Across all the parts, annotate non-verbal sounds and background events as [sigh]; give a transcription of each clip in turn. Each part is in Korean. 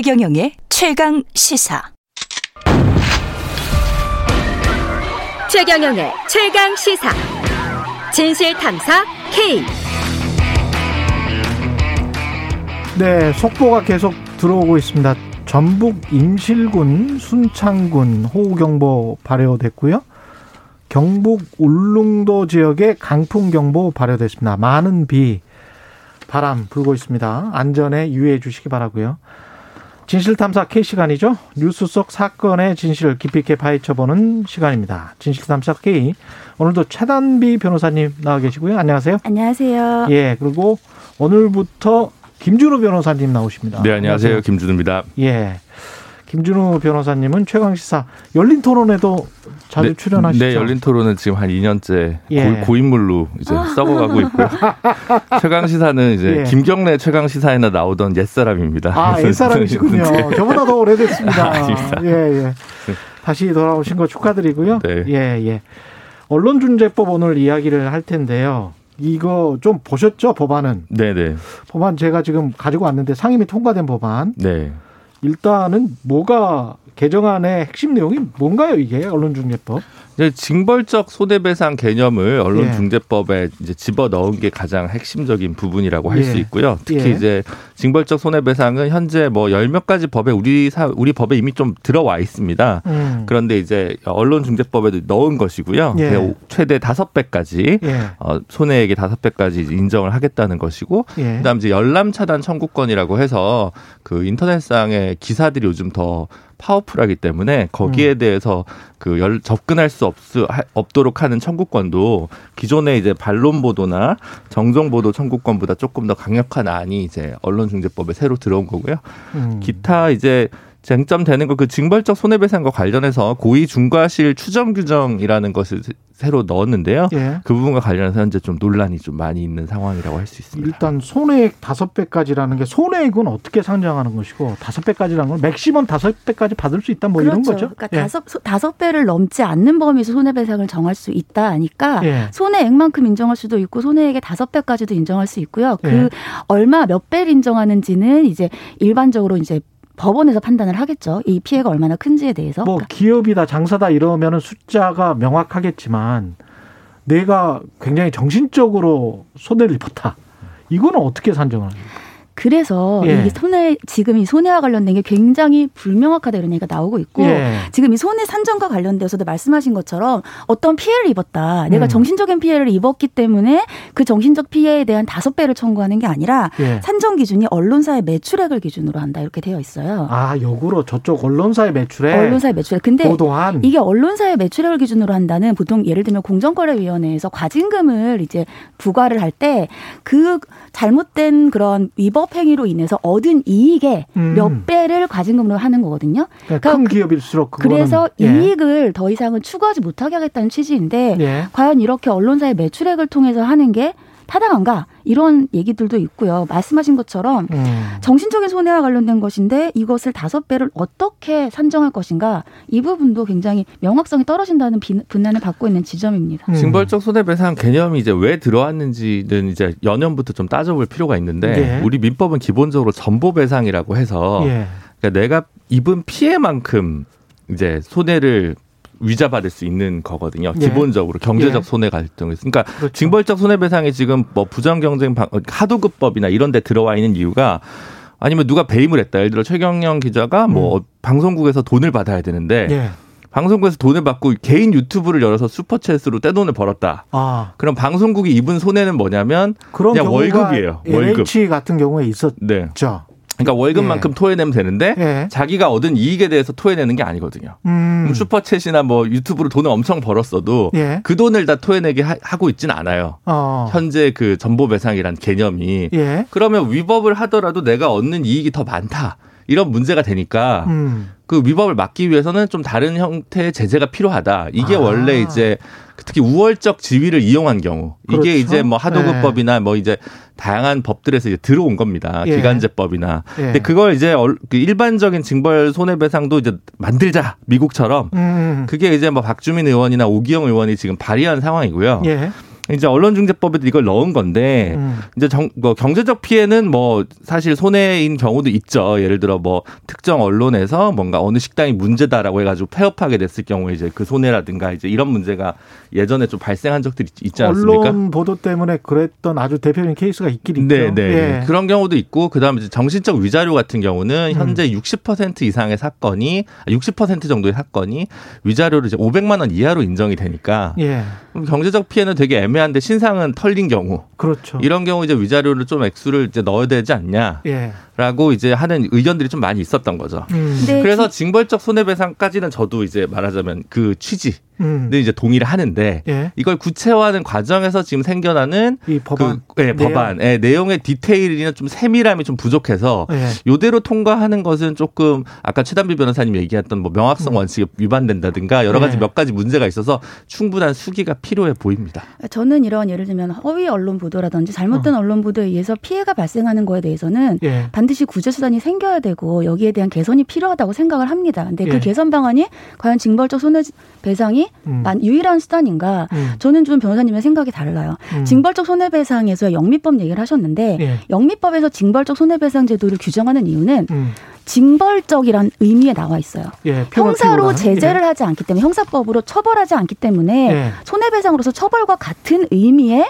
최경영의 최강 시사. 최경영의 최강 시사. 진실 탐사 K. 네, 속보가 계속 들어오고 있습니다. 전북 임실군, 순창군 호우경보 발효됐고요. 경북 울릉도 지역에 강풍경보 발효됐습니다. 많은 비, 바람 불고 있습니다. 안전에 유의해 주시기 바라고요. 진실탐사 K 시간이죠. 뉴스 속 사건의 진실을 깊이 있게 파헤쳐보는 시간입니다. 진실탐사 K. 오늘도 최단비 변호사님 나와 계시고요. 안녕하세요. 안녕하세요. 예, 그리고 오늘부터 김준우 변호사님 나오십니다. 네, 안녕하세요. 안녕하세요. 김준우입니다. 예. 김준우 변호사님은 최강 시사 열린 토론에도 자주 네, 출연하시죠? 네, 열린 토론은 지금 한 2년째 예. 고, 인물로 이제 아. 썩어가고 있고요. [laughs] 최강 시사는 이제 예. 김경래 최강 시사에나 나오던 옛 사람입니다. 아, 옛 사람이시군요. 네. 저보다 더 오래됐습니다. [laughs] 아, 예, 예. 다시 돌아오신 거 축하드리고요. 네. 예, 예. 언론중재법 오늘 이야기를 할 텐데요. 이거 좀 보셨죠 법안은? 네네. 네. 법안 제가 지금 가지고 왔는데 상임위 통과된 법안. 네. 일단은 뭐가 개정안의 핵심 내용이 뭔가요 이게 언론중재법? 이제 징벌적 손해배상 개념을 언론중재법에 예. 이제 집어 넣은 게 가장 핵심적인 부분이라고 할수 예. 있고요. 특히 예. 이제 징벌적 손해배상은 현재 뭐 열 몇 가지 법에 우리 사 우리 법에 이미 좀 들어와 있습니다. 음. 그런데 이제 언론중재법에도 넣은 것이고요. 예. 최대 다섯 배까지 예. 어, 손해액의 다섯 배까지 인정을 하겠다는 것이고, 예. 그다음 이제 열람 차단 청구권이라고 해서 그 인터넷상의 기사들이 요즘 더 파워풀하기 때문에 거기에 음. 대해서 그 열, 접근할 수 없, 없도록 하는 청구권도 기존의 이제 반론 보도나 정정 보도 청구권보다 조금 더 강력한 안이 이제 언론중재법에 새로 들어온 거고요. 음. 기타 이제 쟁점되는 거 그 징벌적 손해배상과 관련해서 고의 중과실 추정 규정이라는 것을 새로 넣었는데요. 예. 그 부분과 관련해서 현재 좀 논란이 좀 많이 있는 상황이라고 할 수 있습니다. 일단 손해액 다섯 배까지라는 게 손해액은 어떻게 상정하는 것이고 다섯 배까지라는 건 맥시멈 다섯 배까지 받을 수 있다 뭐 그렇죠. 이런 거죠. 그러니까 예. 다섯 다섯 배를 넘지 않는 범위에서 손해배상을 정할 수 있다 하니까 예. 손해액만큼 인정할 수도 있고 손해액의 다섯 배까지도 인정할 수 있고요. 그 예. 얼마 몇 배를 인정하는지는 이제 일반적으로 이제 법원에서 판단을 하겠죠. 이 피해가 얼마나 큰지에 대해서. 뭐 기업이다 장사다 이러면은 숫자가 명확하겠지만 내가 굉장히 정신적으로 손해를 입었다. 이거는 어떻게 산정하는 거예요? 그래서 예. 이 손해 지금 이 손해와 관련된 게 굉장히 불명확하다 이런 얘기가 나오고 있고 예. 지금 이 손해 산정과 관련돼서도 말씀하신 것처럼 어떤 피해를 입었다. 음. 내가 정신적인 피해를 입었기 때문에 그 정신적 피해에 대한 다섯 배를 청구하는 게 아니라 예. 산정 기준이 언론사의 매출액을 기준으로 한다 이렇게 되어 있어요. 아, 역으로 저쪽 언론사의 매출액. 언론사의 매출액. 근데 보도한. 이게 언론사의 매출액을 기준으로 한다는 보통 예를 들면 공정거래위원회에서 과징금을 이제 부과를 할 때 그 잘못된 그런 위법 사업 행위로 인해서 얻은 이익의 음. 몇 배를 과징금으로 하는 거거든요. 그러니까 큰 기업일수록 그래서 예. 이익을 더 이상은 추구하지 못하게 하겠다는 취지인데 예. 과연 이렇게 언론사의 매출액을 통해서 하는 게 타당한가 이런 얘기들도 있고요. 말씀하신 것처럼 음. 정신적인 손해와 관련된 것인데 이것을 다섯 배를 어떻게 산정할 것인가 이 부분도 굉장히 명확성이 떨어진다는 분난을 받고 있는 지점입니다. 음. 징벌적 손해배상 개념이 이제 왜 들어왔는지는 이제 연연부터 좀 따져볼 필요가 있는데 예. 우리 민법은 기본적으로 전보배상이라고 해서 예. 그러니까 내가 입은 피해만큼 이제 손해를 위자 받을 수 있는 거거든요. 예. 기본적으로 경제적 예. 손해 갈등을. 그러니까 그렇죠. 징벌적 손해배상이 지금 뭐 부정 경쟁 하도급법이나 이런 데 들어와 있는 이유가 아니면 누가 배임을 했다. 예를 들어 최경영 기자가 뭐 음. 방송국에서 돈을 받아야 되는데 예. 방송국에서 돈을 받고 개인 유튜브를 열어서 슈퍼챗으로 떼돈을 벌었다. 아. 그럼 방송국이 입은 손해는 뭐냐면 그냥 월급이에요. LH 월급. 같은 경우에 있었죠. 네. 그러니까 월급만큼 예. 토해내면 되는데 예. 자기가 얻은 이익에 대해서 토해내는 게 아니거든요. 음. 슈퍼챗이나 뭐 유튜브로 돈을 엄청 벌었어도 예. 그 돈을 다 토해내게 하, 고 있지는 않아요. 어. 현재 그 전보배상이란 개념이 예. 그러면 위법을 하더라도 내가 얻는 이익이 더 많다. 이런 문제가 되니까 음. 그 위법을 막기 위해서는 좀 다른 형태의 제재가 필요하다. 이게 아. 원래 이제 특히 우월적 지위를 이용한 경우 그렇죠. 이게 이제 뭐 하도급법이나 네. 뭐 이제 다양한 법들에서 이제 들어온 겁니다. 예. 기간제법이나. 예. 근데 그걸 이제 그 일반적인 징벌 손해배상도 이제 만들자 미국처럼 음. 그게 이제 뭐 박주민 의원이나 오기영 의원이 지금 발의한 상황이고요. 예. 이제 언론중재법에도 이걸 넣은 건데 음. 이제 정, 뭐 경제적 피해는 뭐 사실 손해인 경우도 있죠. 예를 들어 뭐 특정 언론에서 뭔가 어느 식당이 문제다라고 해가지고 폐업하게 됐을 경우에 이제 그 손해라든가 이제 이런 문제가 예전에 좀 발생한 적들이 있지 않습니까? 언론 보도 때문에 그랬던 아주 대표적인 케이스가 있긴 있죠. 네, 네. 예. 그런 경우도 있고 그다음에 이제 정신적 위자료 같은 경우는 음. 현재 음. 60% 이상의 사건이 60% 정도의 사건이 위자료를 이제 500만 원 이하로 인정이 되니까 예. 경제적 피해는 되게 애매 한데 신상은 털린 경우 그렇죠. 이런 경우 이제 위자료를 좀 액수를 이제 넣어야 되지 않냐. 예. 라고 이제 하는 의견들이 좀 많이 있었던 거죠. 음. 그래서 징벌적 손해배상까지는 저도 이제 말하자면 그 취지 음. 이제 동의를 하는데 예. 이걸 구체화하는 과정에서 지금 생겨나는 이 법안, 그, 네, 내용. 법안 네, 내용의 디테일이나 좀 세밀함이 좀 부족해서 예. 요대로 통과하는 것은 조금 아까 최단비 변호사님 얘기했던 뭐 명확성 음. 원칙에 위반된다든가 여러 가지 예. 몇 가지 문제가 있어서 충분한 수기가 필요해 보입니다. 저는 이런 예를 들면 허위 언론 보도라든지 잘못된 어. 언론 보도에 의해서 피해가 발생하는 거에 대해서는 예. 반드시 구제 수단이 생겨야 되고 여기에 대한 개선이 필요하다고 생각을 합니다. 근데 그 예. 개선 방안이 과연 징벌적 손해 배상이 음. 유일한 수단인가? 음. 저는 좀 변호사님의 생각이 달라요. 음. 징벌적 손해 배상에서 영미법 얘기를 하셨는데 예. 영미법에서 징벌적 손해 배상 제도를 규정하는 이유는 음. 징벌적이란 의미에 나와 있어요. 예, 형사로 제재를 예. 하지 않기 때문에 형사법으로 처벌하지 않기 때문에 예. 손해배상으로서 처벌과 같은 의미의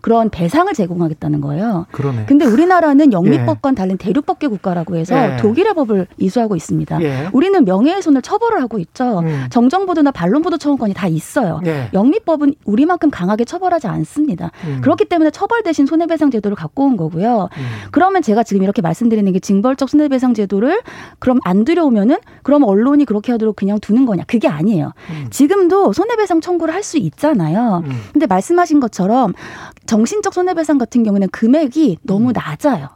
그런 배상을 제공하겠다는 거예요. 그러네. 근데 우리나라는 영미법과는 예. 다른 대륙법계 국가라고 해서 예. 독일의 법을 이수하고 있습니다. 예. 우리는 명예훼손을 처벌을 하고 있죠. 음. 정정보도나 반론보도 처분권이 다 있어요. 예. 영미법은 우리만큼 강하게 처벌하지 않습니다. 음. 그렇기 때문에 처벌 대신 손해배상 제도를 갖고 온 거고요. 음. 그러면 제가 지금 이렇게 말씀드리는 게 징벌적 손해배상 제도를 그럼 안 들여오면은 그럼 언론이 그렇게 하도록 그냥 두는 거냐? 그게 아니에요. 음. 지금도 손해배상 청구를 할 수 있잖아요. 음. 근데 말씀하신 것처럼 정신적 손해배상 같은 경우는 금액이 너무 음. 낮아요.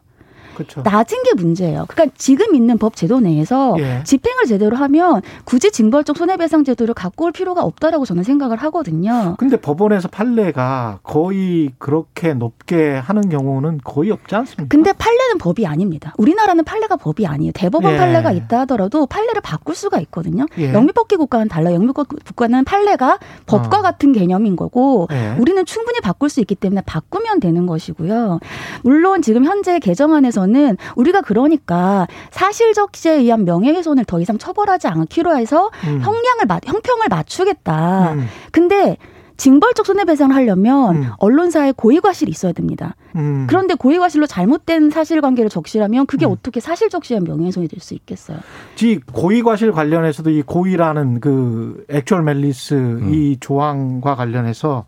그렇죠. 낮은 게 문제예요. 그러니까 지금 있는 법 제도 내에서 예. 집행을 제대로 하면 굳이 징벌적 손해배상 제도를 갖고 올 필요가 없다라고 저는 생각을 하거든요. 근데 법원에서 판례가 거의 그렇게 높게 하는 경우는 거의 없지 않습니까? 근데 판례는 법이 아닙니다. 우리나라는 판례가 법이 아니에요. 대법원 예. 판례가 있다 하더라도 판례를 바꿀 수가 있거든요. 예. 영미법기 국가는 달라요. 영미법 국가는 판례가 법과 어. 같은 개념인 거고 예. 우리는 충분히 바꿀 수 있기 때문에 바꾸면 되는 것이고요. 물론 지금 현재 개정안에서 대해서는 우리가 그러니까 사실적시에 의한 명예훼손을 더 이상 처벌하지 않기로 해서 음. 형량을 형평을 맞추겠다. 음. 근데 징벌적 손해배상을 하려면 음. 언론사에 고의과실이 있어야 됩니다. 음. 그런데 고의과실로 잘못된 사실관계를 적시라면 그게 음. 어떻게 사실적시한 명예훼손이 될 수 있겠어요? 지 고의과실 관련해서도 이 고의라는 그 액츄얼 멜리스 음. 이 조항과 관련해서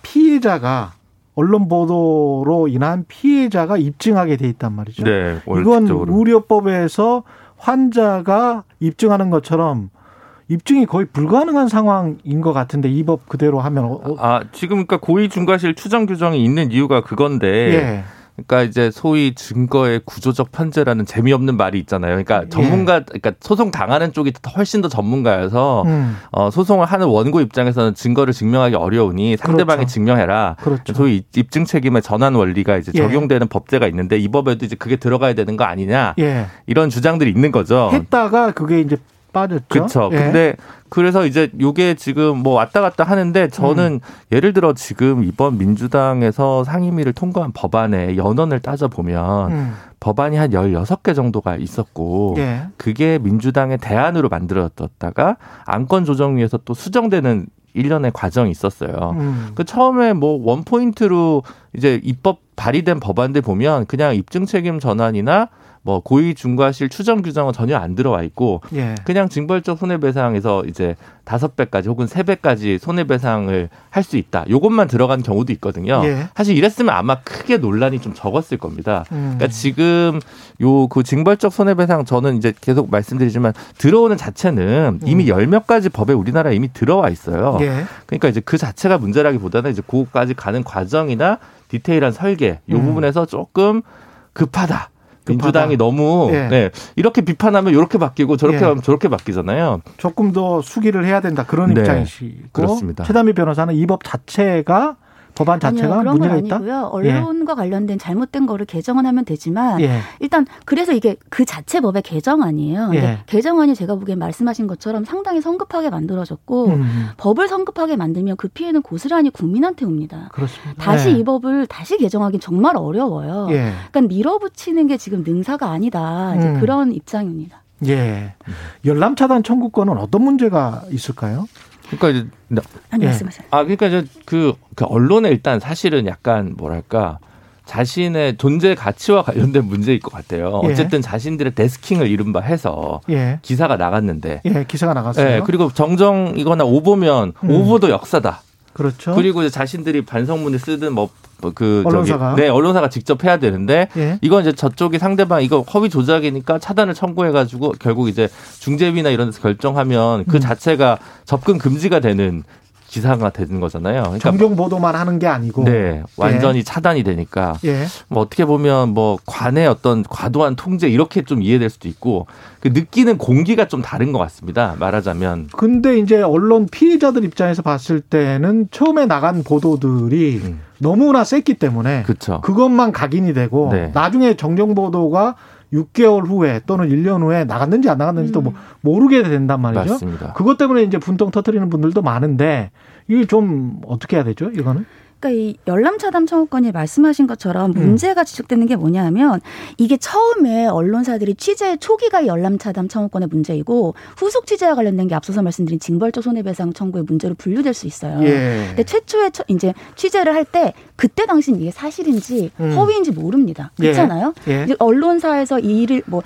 피해자가 언론 보도로 인한 피해자가 입증하게 돼 있단 말이죠. 네, 이건 의료법에서 환자가 입증하는 것처럼 입증이 거의 불가능한 상황인 것 같은데 이 법 그대로 하면 어, 어, 아 지금 그러니까 고의 중과실 추정 규정이 있는 이유가 그건데 예. 그러니까 이제 소위 증거의 구조적 편제라는 재미없는 말이 있잖아요. 그러니까 예. 전문가, 그러니까 소송 당하는 쪽이 훨씬 더 전문가여서 음. 어, 소송을 하는 원고 입장에서는 증거를 증명하기 어려우니 상대방이 그렇죠. 증명해라. 그렇죠. 소위 입증 책임의 전환 원리가 이제 예. 적용되는 법제가 있는데 이 법에도 이제 그게 들어가야 되는 거 아니냐 예. 이런 주장들이 있는 거죠. 했다가 그게 이제 빠졌죠. 그렇죠. 예. 근데 그래서 이제 요게 지금 뭐 왔다 갔다 하는데 저는 음. 예를 들어 지금 이번 민주당에서 상임위를 통과한 법안의 연원을 따져 보면 음. 법안이 한 16개 정도가 있었고 예. 그게 민주당의 대안으로 만들어졌다가 안건 조정위에서 또 수정되는 일련의 과정이 있었어요. 음. 그 처음에 뭐 원포인트로 이제 입법 발의된 법안들 보면 그냥 입증 책임 전환이나 뭐 고의 중과실 추정 규정은 전혀 안 들어와 있고 예. 그냥 징벌적 손해배상에서 이제 다섯 배까지 혹은 세 배까지 손해배상을 할 수 있다. 요것만 들어간 경우도 있거든요. 예. 사실 이랬으면 아마 크게 논란이 좀 적었을 겁니다. 음. 그러니까 지금 요 그 징벌적 손해배상 저는 이제 계속 말씀드리지만 들어오는 자체는 이미 음. 열몇 가지 법에 우리나라에 이미 들어와 있어요. 예. 그러니까 이제 그 자체가 문제라기보다는 이제 그거까지 가는 과정이나 디테일한 설계 요 음. 부분에서 조금 급하다. 민주당이 너무 예. 네, 이렇게 비판하면 이렇게 바뀌고 저렇게 예. 하면 저렇게 바뀌잖아요. 조금 더 수기를 해야 된다 그런 네. 입장이시고 그렇습니다. 최담희 변호사는 이 법 자체가 법안 자체가 아니요, 그런 문제가 건 있다? 아니고요. 언론과 예. 관련된 잘못된 거를 개정은 하면 되지만 예. 일단 그래서 이게 그 자체 법의 개정안이에요. 예. 개정안이 제가 보기엔 말씀하신 것처럼 상당히 성급하게 만들어졌고 음. 법을 성급하게 만들면 그 피해는 고스란히 국민한테 옵니다. 그렇습니다. 다시 예. 이 법을 다시 개정하기 정말 어려워요. 예. 그러니까 밀어붙이는 게 지금 능사가 아니다. 이제 음. 그런 입장입니다. 예. 열람 차단 청구권은 어떤 문제가 있을까요? 그러니까 이제 아니 예. 말씀하세요. 아 그러니까 이제 그, 그 언론에 일단 사실은 약간 뭐랄까 자신의 존재 가치와 관련된 문제일 것 같아요. 예. 어쨌든 자신들의 데스킹을 이른바 해서 예. 기사가 나갔는데. 예, 기사가 나갔어요. 예, 그리고 정정이거나 오보면 음. 오보도 역사다. 그렇죠. 그리고 자신들이 반성문을 쓰든 뭐뭐 그 언론사가 저기, 네 언론사가 직접 해야 되는데 예. 이건 이제 저쪽이 상대방 이거 허위 조작이니까 차단을 청구해가지고 결국 이제 중재위나 이런 데서 결정하면 그 음. 자체가 접근 금지가 되는 기사가 되는 거잖아요. 그러니까 정경 보도만 하는 게 아니고 네 완전히 예. 차단이 되니까 예. 뭐 어떻게 보면 뭐 관의 어떤 과도한 통제 이렇게 좀 이해될 수도 있고 그 느끼는 공기가 좀 다른 것 같습니다. 말하자면. 근데 이제 언론 피해자들 입장에서 봤을 때는 처음에 나간 보도들이 음. 너무나 셌기 때문에 그쵸. 그것만 각인이 되고 네. 나중에 정정 보도가 6개월 후에 또는 1년 후에 나갔는지 안 나갔는지도 음. 뭐 모르게 된단 말이죠. 맞습니다. 그것 때문에 이제 분통 터트리는 분들도 많은데 이게 좀 어떻게 해야 되죠? 이거는? 그러니까 이 열람 차단 청구권이 말씀하신 것처럼 음. 문제가 지적되는 게 뭐냐면 이게 처음에 언론사들이 취재 초기가 열람 차단 청구권의 문제이고 후속 취재와 관련된 게 앞서서 말씀드린 징벌적 손해배상 청구의 문제로 분류될 수 있어요. 예. 근데 최초에 이제 취재를 할 때 그때 당시는 이게 사실인지 음. 허위인지 모릅니다. 예. 그렇잖아요. 예. 예. 언론사에서 이 일을 뭐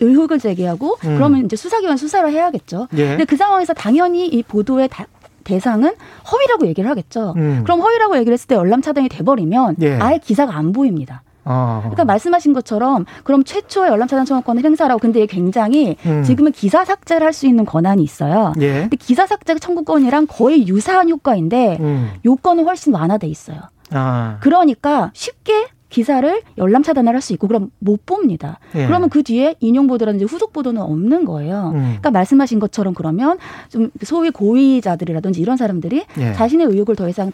의혹을 제기하고 음. 그러면 이제 수사기관 수사를 해야겠죠. 예. 근데 그 상황에서 당연히 이 보도에 다 대상은 허위라고 얘기를 하겠죠. 음. 그럼 허위라고 얘기를 했을 때 열람 차단이 돼버리면 예. 아예 기사가 안 보입니다. 아. 그러니까 말씀하신 것처럼 그럼 최초의 열람 차단 청구권을 행사라고 근데 굉장히 음. 지금은 기사 삭제를 할 수 있는 권한이 있어요. 예. 근데 기사 삭제 청구권이랑 거의 유사한 효과인데 음. 요건은 훨씬 완화돼 있어요. 아. 그러니까 쉽게 기사를 열람 차단을 할 수 있고 그럼 못 봅니다. 예. 그러면 그 뒤에 인용 보도라든지 후속 보도는 없는 거예요. 음. 그러니까 말씀하신 것처럼 그러면 좀 소위 고위자들이라든지 이런 사람들이 예. 자신의 의혹을 더 이상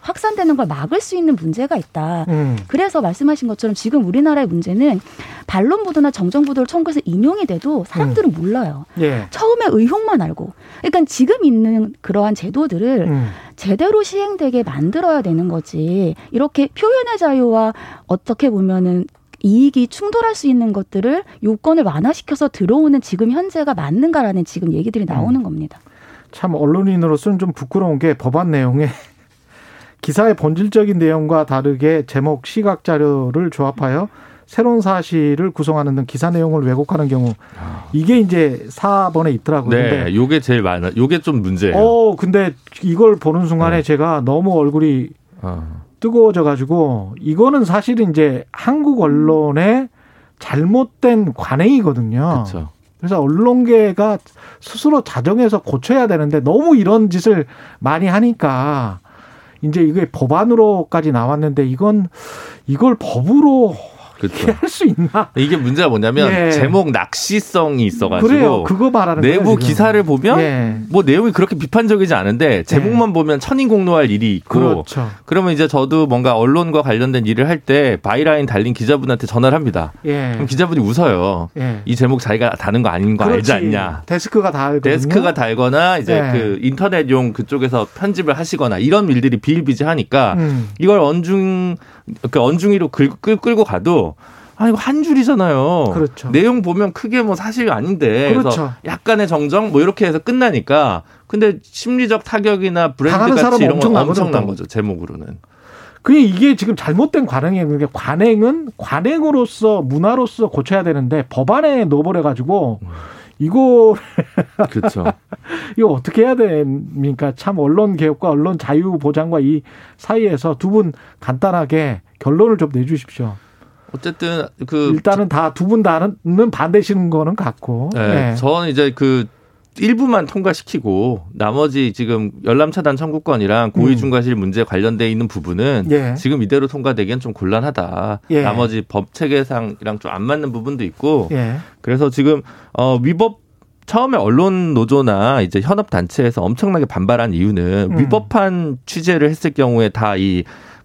확산되는 걸 막을 수 있는 문제가 있다. 음. 그래서 말씀하신 것처럼 지금 우리나라의 문제는 반론 보도나 정정 보도를 청구해서 인용이 돼도 사람들은 음. 몰라요. 예. 처음에 의혹만 알고. 그러니까 지금 있는 그러한 제도들을 음. 제대로 시행되게 만들어야 되는 거지. 이렇게 표현의 자유와 어떻게 보면은 이익이 충돌할 수 있는 것들을 요건을 완화시켜서 들어오는 지금 현재가 맞는가라는 지금 얘기들이 나오는 음. 겁니다. 참 언론인으로서는 좀 부끄러운 게 법안 내용에 기사의 본질적인 내용과 다르게 제목, 시각 자료를 조합하여 새로운 사실을 구성하는 등 기사 내용을 왜곡하는 경우 이게 이제 4번에 있더라고요. 네, 요게 제일 많아. 요게 좀 문제예요. 어, 근데 이걸 보는 순간에 네. 제가 너무 얼굴이 어. 뜨거워져 가지고 이거는 사실은 이제 한국 언론의 잘못된 관행이거든요. 그렇죠. 그래서 언론계가 스스로 자정해서 고쳐야 되는데 너무 이런 짓을 많이 하니까 이제 이게 법안으로까지 나왔는데 이건 이걸 법으로 그렇죠. [laughs] 할수 있나? 이게 문제가 뭐냐면 예. 제목 낚시성이 있어가지고 그래요. 그거 말하는 내부 거예요, 기사를 보면 예. 뭐 내용이 그렇게 비판적이지 않은데 제목만 예. 보면 천인공노할 일이 있고 그렇죠. 그러면 이제 저도 뭔가 언론과 관련된 일을 할 때 byline 달린 기자분한테 전화를 합니다. 예. 그럼 기자분이 웃어요. 예. 이 제목 자기가 다는 거 아닌 거 그렇지. 알지 않냐? 데스크가 달거든요. 데스크가 달거나 이제 예. 그 인터넷용 그쪽에서 편집을 하시거나 이런 일들이 비일비재하니까 음. 이걸 언중 그 언중이로 끌, 끌고 가도 아 이거 한 줄이잖아요. 그렇죠. 내용 보면 크게 뭐 사실 아닌데 그렇죠. 약간의 정정 뭐 이렇게 해서 끝나니까 근데 심리적 타격이나 브랜드 가치 이런 건 엄청난 거죠 제목으로는. 그게 이게 지금 잘못된 관행이에요. 그러니까 관행은 관행으로서 문화로서 고쳐야 되는데 법안에 넣어버려 가지고 이거 [laughs] 그렇죠. 이거 어떻게 해야 됩니까? 참 언론 개혁과 언론 자유 보장과 이 사이에서 두 분 간단하게 결론을 좀 내주십시오. 어쨌든 그 일단은 다 두 분 다는 반대시는 거는 같고. 네, 네. 저는 이제 그 일부만 통과시키고 나머지 지금 열람 차단 청구권이랑 고의 음. 중과실 문제 관련돼 있는 부분은 예. 지금 이대로 통과되기엔 좀 곤란하다. 예. 나머지 법 체계상이랑 좀 안 맞는 부분도 있고 예. 그래서 지금 어 위법 처음에 언론 노조나 이제 현업 단체에서 엄청나게 반발한 이유는 음. 위법한 취재를 했을 경우에 다이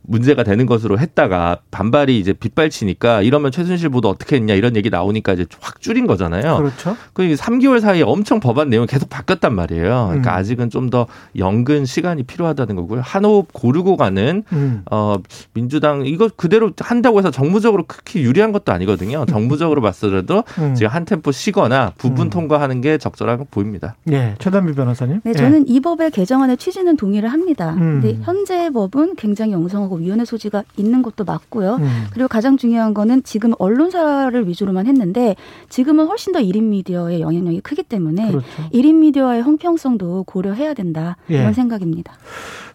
문제가 되는 것으로 했다가 반발이 이제 빗발치니까 이러면 최순실 보도 어떻게 했냐 이런 얘기 나오니까 이제 확 줄인 거잖아요. 그렇죠. 그 3개월 사이에 엄청 법안 내용이 계속 바뀌었단 말이에요. 그러니까 음. 아직은 좀 더 연근 시간이 필요하다는 거고요. 한 호흡 고르고 가는 음. 어 민주당 이거 그대로 한다고 해서 정무적으로 크게 유리한 것도 아니거든요. 정무적으로 봤어도 음. 지금 한 템포 쉬거나 부분 음. 통과하는 게 적절한 보입니다. 예, 최단비 변호사님. 네, 저는 예. 이 법의 개정안의 취지는 동의를 합니다. 음. 근데 현재 법은 굉장히 엉성하고 위헌의 소지가 있는 것도 맞고요. 음. 그리고 가장 중요한 거는 지금 언론사를 위주로만 했는데 지금은 훨씬 더 1인 미디어의 영향력이 크기 때문에 그렇죠. 1인 미디어의 형평성도 고려해야 된다. 예. 이런 생각입니다.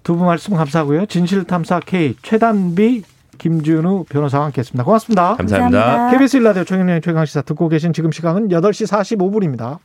두 분 말씀 감사하고요. 진실탐사 K 최단비 김준우 변호사와 함께했습니다. 고맙습니다. 감사합니다. 감사합니다. KBS 일라디오 청년의 최강시사 듣고 계신 지금 시간은 8시 45분입니다.